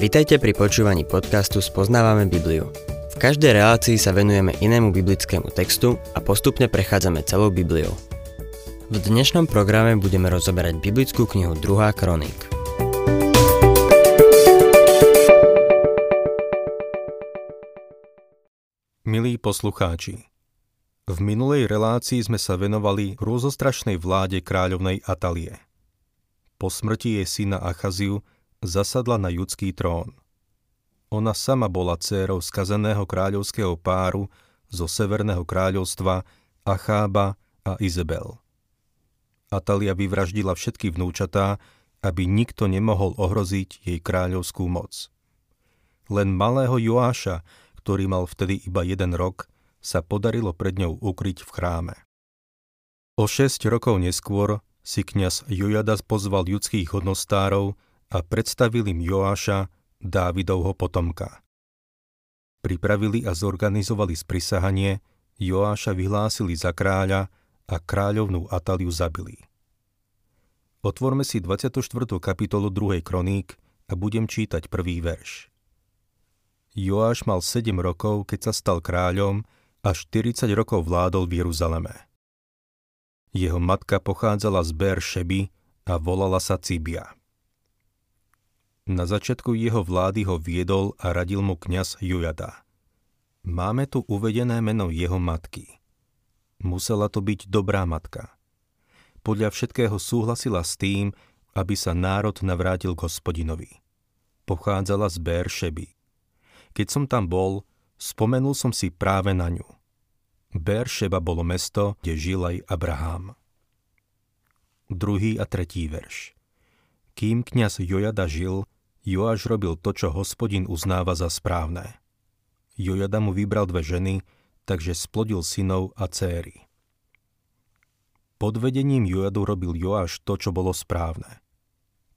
Vitajte pri počúvaní podcastu Spoznávame Bibliu. V každej relácii sa venujeme inému biblickému textu a postupne prechádzame celou Bibliou. V dnešnom programe budeme rozoberať biblickú knihu 2. kroník. Milí poslucháči, v minulej relácii sme sa venovali hrôzostrašnej vláde kráľovnej Atalie. Po smrti jej syna Achaziu zasadla na judský trón. Ona sama bola dcérou skazeného kráľovského páru zo Severného kráľovstva Achába a Izabel. Atalia vyvraždila všetky vnúčatá, aby nikto nemohol ohroziť jej kráľovskú moc. Len malého Joáša, ktorý mal vtedy iba jeden rok, sa podarilo pred ňou ukryť v chráme. O šesť rokov neskôr si kňaz Jojadas pozval judských hodnostárov a predstavil im Joáša, Dávidovho potomka. Pripravili a zorganizovali sprisahanie, Joáša vyhlásili za kráľa a kráľovnú Ataliu zabili. Otvorme si 24. kapitolu 2. kroník a budem čítať prvý verš. Joáš mal 7 rokov, keď sa stal kráľom a 40 rokov vládol v Jeruzaleme. Jeho matka pochádzala z Šeby a volala sa Cibia. Na začiatku jeho vlády ho viedol a radil mu kňaz Jujada. Máme tu uvedené meno jeho matky. Musela to byť dobrá matka. Podľa všetkého súhlasila s tým, aby sa národ navrátil k hospodinovi. Pochádzala z Šeby. Keď som tam bol, spomenul som si práve na ňu. Šeba bolo mesto, kde žil aj Abraham. Druhý a tretí verš. Kým kňaz Jojada žil, Joáš robil to, čo hospodin uznáva za správne. Jojada mu vybral dve ženy, takže splodil synov a céry. Pod vedením Jojadu robil Joáš to, čo bolo správne.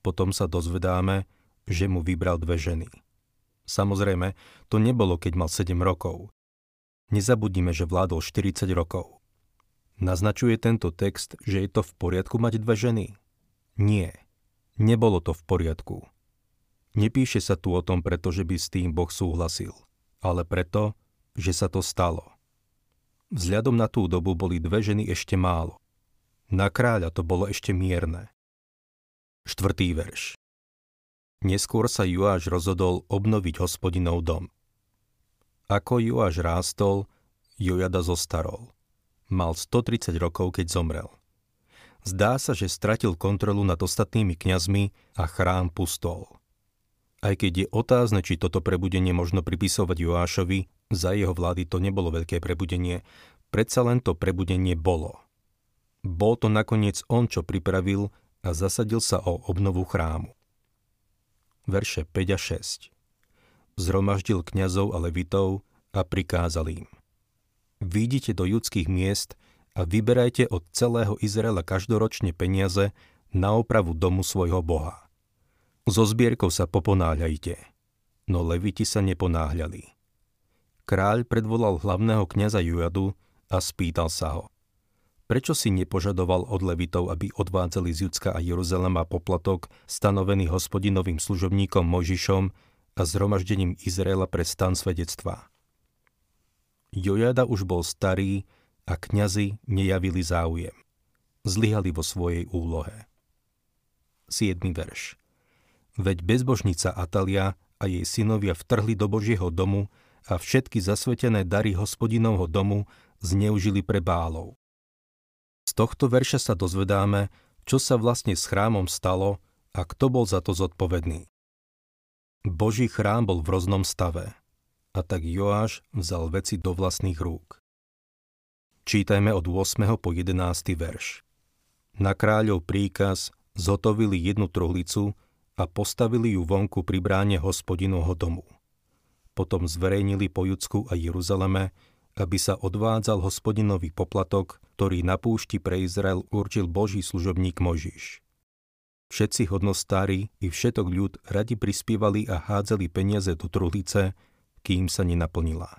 Potom sa dozvedáme, že mu vybral dve ženy. Samozrejme, to nebolo, keď mal 7 rokov. Nezabudnime, že vládol 40 rokov. Naznačuje tento text, že je to v poriadku mať dve ženy? Nie, nebolo to v poriadku. Nepíše sa tu o tom, pretože by s tým Boh súhlasil, ale preto, že sa to stalo. Vzhľadom na tú dobu boli dve ženy ešte málo. Na kráľa to bolo ešte mierne. Štvrtý verš. Neskôr sa Joáš rozhodol obnoviť hospodinov dom. Ako Joáš rástol, Jojada zostarol. Mal 130 rokov, keď zomrel. Zdá sa, že stratil kontrolu nad ostatnými kňazmi a chrám pustol. Aj keď je otázne, či toto prebudenie možno pripisovať Joášovi, za jeho vlády to nebolo veľké prebudenie, predsa len to prebudenie bolo. Bol to nakoniec on, čo pripravil a zasadil sa o obnovu chrámu. Verše 5 a 6 Zromaždil kňazov a levitov a prikázal im. Výjdite do judských miest a vyberajte od celého Izraela každoročne peniaze na opravu domu svojho Boha so zbierkou sa poponáhľajte. No leviti sa neponáhľali. Kráľ predvolal hlavného kniaza Jujadu a spýtal sa ho. Prečo si nepožadoval od levitov, aby odvádzali z Judska a Jeruzalema poplatok stanovený hospodinovým služobníkom Možišom a zhromaždením Izraela pre stan svedectva? Jojada už bol starý a kňazi nejavili záujem. Zlyhali vo svojej úlohe. 7. verš Veď bezbožnica Atalia a jej synovia vtrhli do Božieho domu a všetky zasvetené dary hospodinovho domu zneužili pre bálov. Z tohto verša sa dozvedáme, čo sa vlastne s chrámom stalo a kto bol za to zodpovedný. Boží chrám bol v roznom stave a tak Joáš vzal veci do vlastných rúk. Čítajme od 8. po 11. verš. Na kráľov príkaz zhotovili jednu truhlicu a postavili ju vonku pri bráne hospodinovho domu. Potom zverejnili po Judsku a Jeruzaleme, aby sa odvádzal hospodinový poplatok, ktorý na púšti pre Izrael určil Boží služobník Možiš. Všetci hodnostári i všetok ľud radi prispievali a hádzali peniaze do truhlice, kým sa nenaplnila.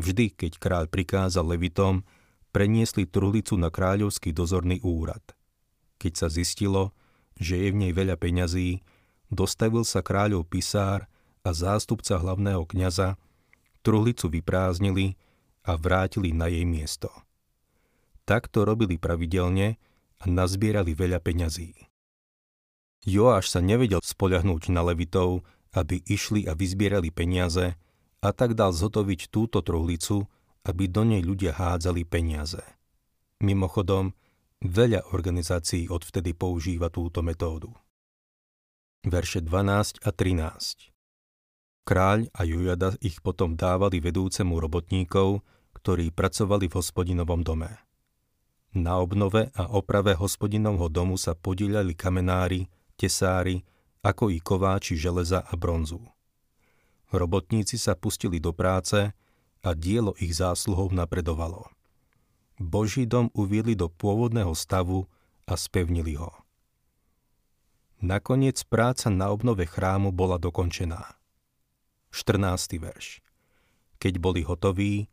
Vždy, keď kráľ prikázal levitom, preniesli truhlicu na kráľovský dozorný úrad. Keď sa zistilo, že je v nej veľa peňazí, dostavil sa kráľov pisár a zástupca hlavného kňaza, truhlicu vyprázdnili a vrátili na jej miesto. Takto robili pravidelne a nazbierali veľa peňazí. Joáš sa nevedel spoľahnúť na levitov, aby išli a vyzbierali peniaze a tak dal zhotoviť túto truhlicu, aby do nej ľudia hádzali peniaze. Mimochodom, veľa organizácií odvtedy používa túto metódu. Verše 12 a 13 Kráľ a Jujada ich potom dávali vedúcemu robotníkov, ktorí pracovali v hospodinovom dome. Na obnove a oprave hospodinovho domu sa podieľali kamenári, tesári, ako i kováči železa a bronzu. Robotníci sa pustili do práce a dielo ich zásluhov napredovalo. Boží dom uviedli do pôvodného stavu a spevnili ho. Nakoniec práca na obnove chrámu bola dokončená. 14. verš. Keď boli hotoví,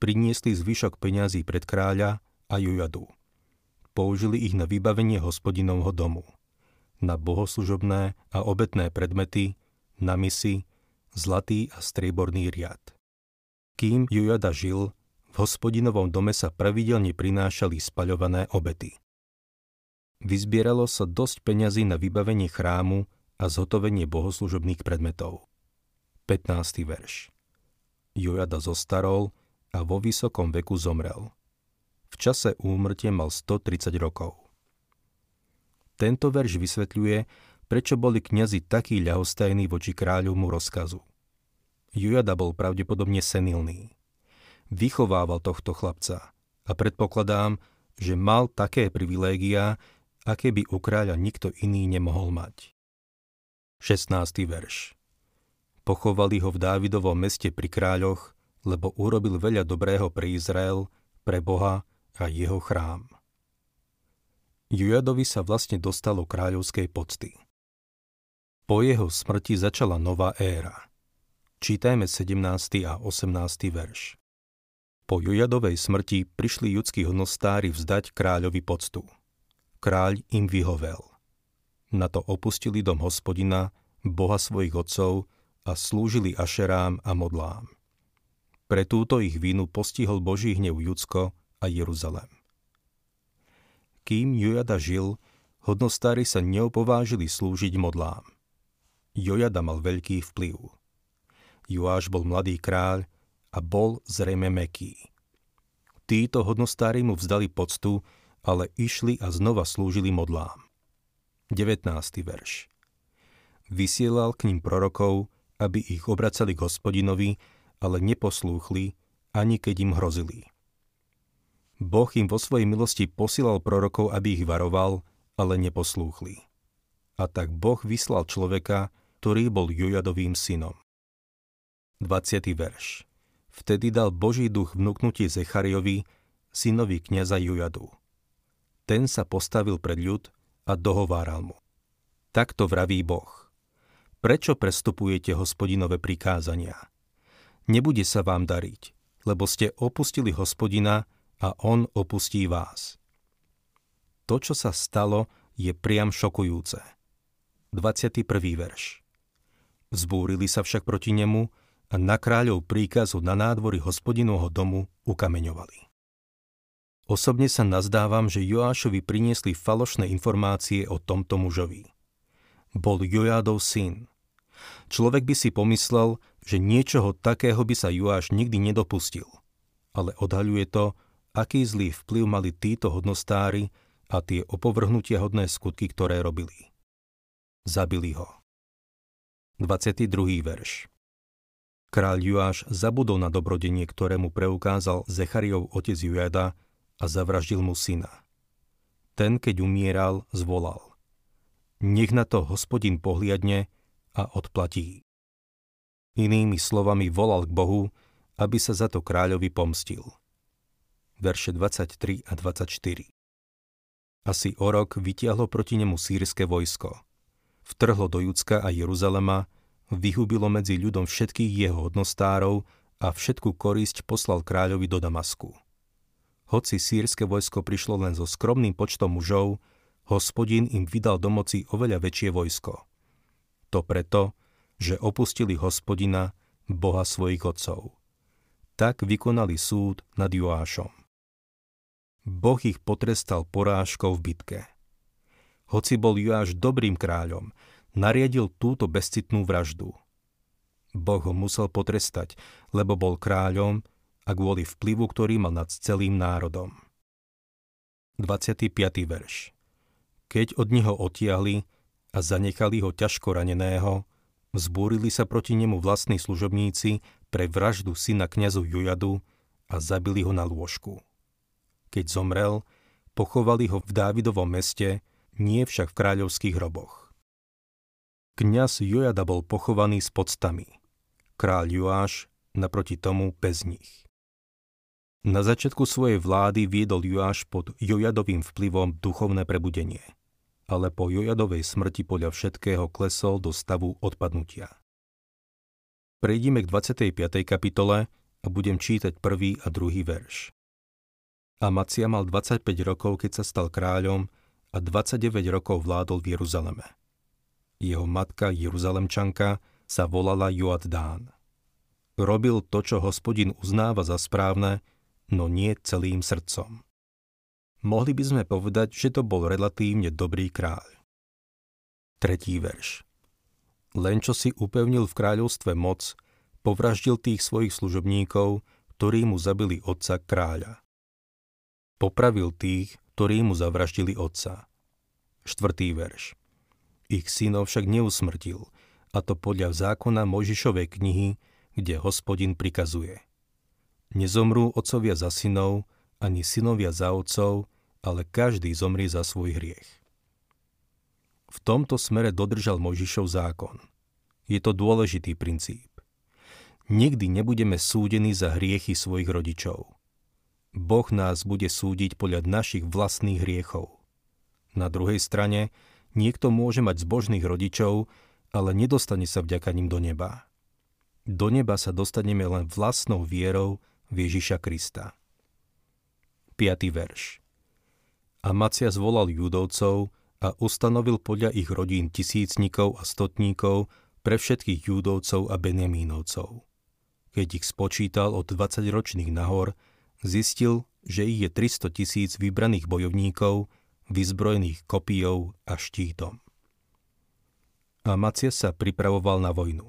priniesli zvyšok peňazí pred kráľa a Jujadu. Použili ich na vybavenie hospodinovho domu, na bohoslužobné a obetné predmety, na misy, zlatý a strieborný riad. Kým Jujada žil, v hospodinovom dome sa pravidelne prinášali spaľované obety. Vyzbieralo sa dosť peňazí na vybavenie chrámu a zhotovenie bohoslužobných predmetov. 15. verš Jojada zostarol a vo vysokom veku zomrel. V čase úmrtie mal 130 rokov. Tento verš vysvetľuje, prečo boli kňazi takí ľahostajní voči kráľovmu rozkazu. Jujada bol pravdepodobne senilný vychovával tohto chlapca a predpokladám, že mal také privilégia, aké by u kráľa nikto iný nemohol mať. 16. verš Pochovali ho v Dávidovom meste pri kráľoch, lebo urobil veľa dobrého pre Izrael, pre Boha a jeho chrám. Jujadovi sa vlastne dostalo kráľovskej pocty. Po jeho smrti začala nová éra. Čítajme 17. a 18. verš. Po Jojadovej smrti prišli judskí hodnostári vzdať kráľovi poctu. Kráľ im vyhovel. Na to opustili dom hospodina, boha svojich otcov a slúžili ašerám a modlám. Pre túto ich vinu postihol Boží hnev Judsko a Jeruzalem. Kým Jojada žil, hodnostári sa neopovážili slúžiť modlám. Jojada mal veľký vplyv. Joáš bol mladý kráľ a bol zrejme meký. Títo hodnostári mu vzdali poctu, ale išli a znova slúžili modlám. 19. verš Vysielal k ním prorokov, aby ich obracali k hospodinovi, ale neposlúchli, ani keď im hrozili. Boh im vo svojej milosti posielal prorokov, aby ich varoval, ale neposlúchli. A tak Boh vyslal človeka, ktorý bol Jojadovým synom. 20. verš Vtedy dal Boží duch vnúknutie Zechariovi, synovi kniaza Jujadu. Ten sa postavil pred ľud a dohováral mu. Takto vraví Boh. Prečo prestupujete hospodinové prikázania? Nebude sa vám dariť, lebo ste opustili hospodina a on opustí vás. To, čo sa stalo, je priam šokujúce. 21. verš. Vzbúrili sa však proti nemu a na kráľov príkazu na nádvory hospodinovho domu ukameňovali. Osobne sa nazdávam, že Joášovi priniesli falošné informácie o tomto mužovi. Bol Jojádov syn. Človek by si pomyslel, že niečoho takého by sa Joáš nikdy nedopustil. Ale odhaľuje to, aký zlý vplyv mali títo hodnostári a tie opovrhnutia hodné skutky, ktoré robili. Zabili ho. 22. verš Kráľ Juáš zabudol na dobrodenie, ktorému preukázal Zechariov otec Jujada a zavraždil mu syna. Ten, keď umieral, zvolal. Nech na to hospodin pohliadne a odplatí. Inými slovami volal k Bohu, aby sa za to kráľovi pomstil. Verše 23 a 24 Asi o rok vytiahlo proti nemu sírske vojsko. Vtrhlo do Judska a Jeruzalema vyhubilo medzi ľudom všetkých jeho hodnostárov a všetku korisť poslal kráľovi do Damasku. Hoci sírske vojsko prišlo len so skromným počtom mužov, hospodin im vydal do moci oveľa väčšie vojsko. To preto, že opustili hospodina, Boha svojich otcov. Tak vykonali súd nad Joášom. Boh ich potrestal porážkou v bitke. Hoci bol Joáš dobrým kráľom, nariadil túto bezcitnú vraždu. Boh ho musel potrestať, lebo bol kráľom a kvôli vplyvu, ktorý mal nad celým národom. 25. verš Keď od neho otiahli a zanechali ho ťažko raneného, vzbúrili sa proti nemu vlastní služobníci pre vraždu syna kniazu Jujadu a zabili ho na lôžku. Keď zomrel, pochovali ho v Dávidovom meste, nie však v kráľovských hroboch. Kňaz Jojada bol pochovaný s podstami. Kráľ Joáš naproti tomu bez nich. Na začiatku svojej vlády viedol Joáš pod Jojadovým vplyvom duchovné prebudenie, ale po Jojadovej smrti podľa všetkého klesol do stavu odpadnutia. Prejdime k 25. kapitole a budem čítať prvý a druhý verš. Amacia mal 25 rokov, keď sa stal kráľom a 29 rokov vládol v Jeruzaleme. Jeho matka Jeruzalemčanka sa volala Joaddán. Robil to, čo hospodin uznáva za správne, no nie celým srdcom. Mohli by sme povedať, že to bol relatívne dobrý kráľ. Tretí verš. Len čo si upevnil v kráľovstve moc, povraždil tých svojich služobníkov, ktorí mu zabili otca kráľa. Popravil tých, ktorí mu zavraždili otca. Štvrtý verš. Ich synov však neusmrtil, a to podľa zákona Mojžišovej knihy, kde hospodin prikazuje – Nezomrú otcovia za synov, ani synovia za otcov, ale každý zomrie za svoj hriech. V tomto smere dodržal Mojžišov zákon. Je to dôležitý princíp. Nikdy nebudeme súdení za hriechy svojich rodičov. Boh nás bude súdiť podľa našich vlastných hriechov. Na druhej strane, niekto môže mať zbožných rodičov, ale nedostane sa vďaka ním do neba. Do neba sa dostaneme len vlastnou vierou v Ježiša Krista. 5. verš Amacia zvolal judovcov a ustanovil podľa ich rodín tisícnikov a stotníkov pre všetkých judovcov a benjamínovcov. Keď ich spočítal od 20 ročných nahor, zistil, že ich je 300 tisíc vybraných bojovníkov, vyzbrojených kopijou a štítom. Amacia sa pripravoval na vojnu.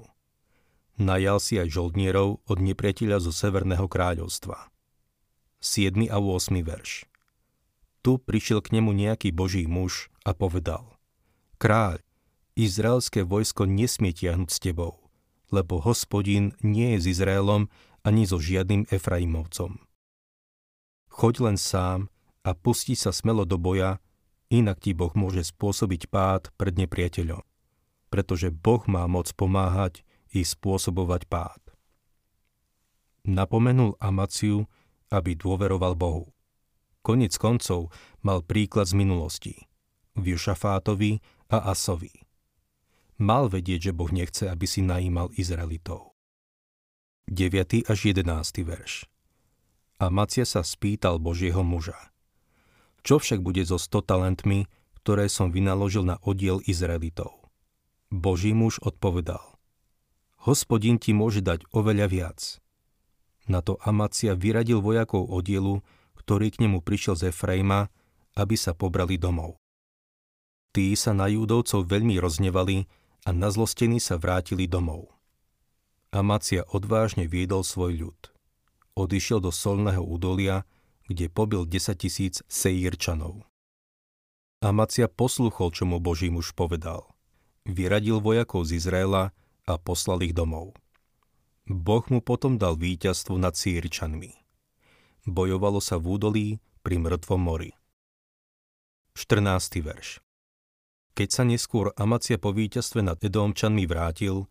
Najal si aj žoldnierov od nepriateľa zo Severného kráľovstva. 7. a 8. verš Tu prišiel k nemu nejaký boží muž a povedal Kráľ, izraelské vojsko nesmie tiahnuť s tebou, lebo hospodin nie je s Izraelom ani so žiadnym Efraimovcom. Choď len sám a pustí sa smelo do boja, inak ti Boh môže spôsobiť pád pred nepriateľom. Pretože Boh má moc pomáhať i spôsobovať pád. Napomenul Amaciu, aby dôveroval Bohu. Konec koncov mal príklad z minulosti. V Jušafátovi a Asovi. Mal vedieť, že Boh nechce, aby si najímal Izraelitov. 9. až 11. verš Amacia sa spýtal Božieho muža. Čo však bude so 100 talentmi, ktoré som vynaložil na oddiel Izraelitov? Boží muž odpovedal hospodin ti môže dať oveľa viac. Na to Amacia vyradil vojakov oddielu, ktorý k nemu prišiel z Efraima, aby sa pobrali domov. Tí sa na júdovcov veľmi roznevali a nazlostení sa vrátili domov. Amacia odvážne viedol svoj ľud. Odišiel do solného údolia, kde pobil 10 tisíc sejírčanov. Amacia posluchol, čo mu Boží muž povedal. Vyradil vojakov z Izraela a poslal ich domov. Boh mu potom dal víťazstvo nad Sýrčanmi. Bojovalo sa v údolí pri mŕtvom mori. 14. verš Keď sa neskôr Amacia po víťazstve nad Edomčanmi vrátil,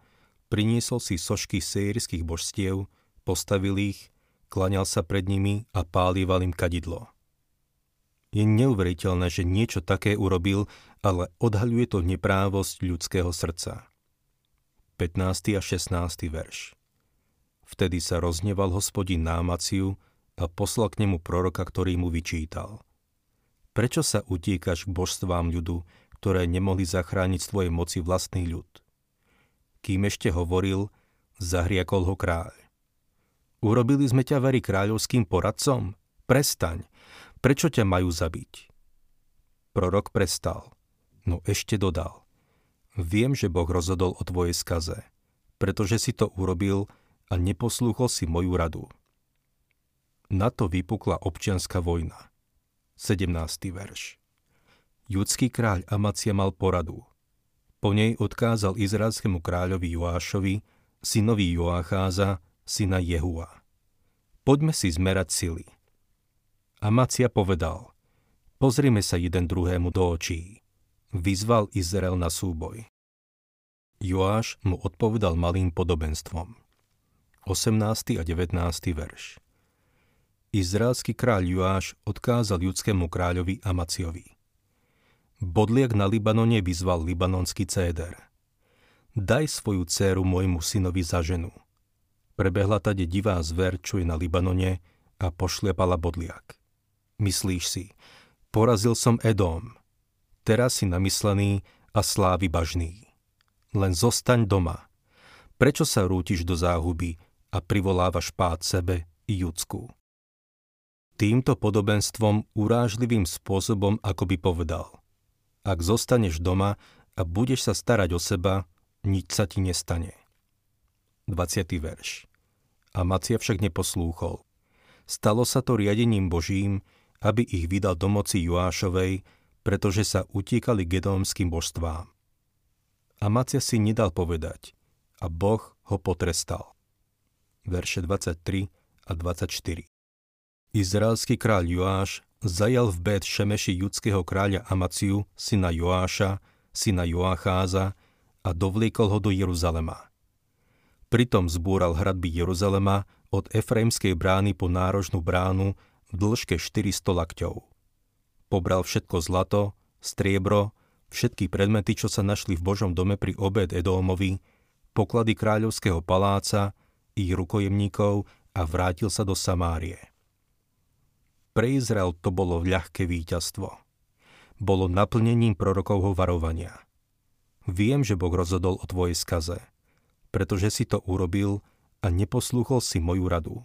priniesol si sošky sejrských božstiev, postavil ich, klaňal sa pred nimi a pálieval im kadidlo. Je neuveriteľné, že niečo také urobil, ale odhaľuje to neprávosť ľudského srdca. 15. a 16. verš. Vtedy sa rozneval hospodin na Amaciu a poslal k nemu proroka, ktorý mu vyčítal. Prečo sa utíkaš k božstvám ľudu, ktoré nemohli zachrániť z tvojej moci vlastný ľud? Kým ešte hovoril, zahriakol ho kráľ. Urobili sme ťa veri kráľovským poradcom? Prestaň. Prečo ťa majú zabiť? Prorok prestal. No ešte dodal. Viem, že Boh rozhodol o tvojej skaze, pretože si to urobil a neposlúchol si moju radu. Na to vypukla občianská vojna. 17. verš. Judský kráľ Amacia mal poradu. Po nej odkázal izraelskému kráľovi Joášovi, synovi Joacháza, syna Jehua. Poďme si zmerať sily. Amacia povedal, pozrime sa jeden druhému do očí vyzval Izrael na súboj. Joáš mu odpovedal malým podobenstvom. 18. a 19. verš Izraelský kráľ Joáš odkázal judskému kráľovi Amaciovi. Bodliak na Libanone vyzval libanonský céder. Daj svoju dceru môjmu synovi za ženu. Prebehla tade divá zver, čo je na Libanone a pošliapala bodliak. Myslíš si, porazil som Edom, teraz si namyslený a slávy bažný. Len zostaň doma. Prečo sa rútiš do záhuby a privolávaš pád sebe i Judsku? Týmto podobenstvom urážlivým spôsobom ako by povedal Ak zostaneš doma a budeš sa starať o seba, nič sa ti nestane. 20. verš Macia však neposlúchol. Stalo sa to riadením Božím, aby ich vydal do moci Joášovej, pretože sa utíkali gedómskym božstvám. Amacia si nedal povedať a Boh ho potrestal. Verše 23 a 24 Izraelský kráľ Joáš zajal v Bet Šemeši judského kráľa Amaciu, syna Joáša, syna Joacháza a dovliekol ho do Jeruzalema. Pritom zbúral hradby Jeruzalema od Efraimskej brány po nárožnú bránu v dĺžke 400 lakťov pobral všetko zlato, striebro, všetky predmety, čo sa našli v Božom dome pri obed Edómovi, poklady kráľovského paláca, ich rukojemníkov a vrátil sa do Samárie. Pre Izrael to bolo ľahké víťazstvo. Bolo naplnením prorokovho varovania. Viem, že Boh rozhodol o tvojej skaze, pretože si to urobil a neposlúchol si moju radu.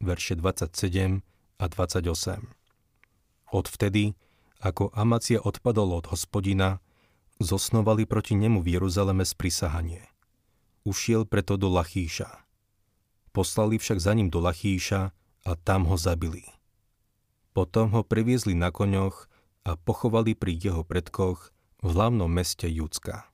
Verše 27 a 28 Odvtedy, ako Amacia odpadol od hospodina, zosnovali proti nemu v Jeruzaleme sprisahanie. Ušiel preto do Lachíša. Poslali však za ním do Lachíša a tam ho zabili. Potom ho priviezli na koňoch a pochovali pri jeho predkoch v hlavnom meste Judska.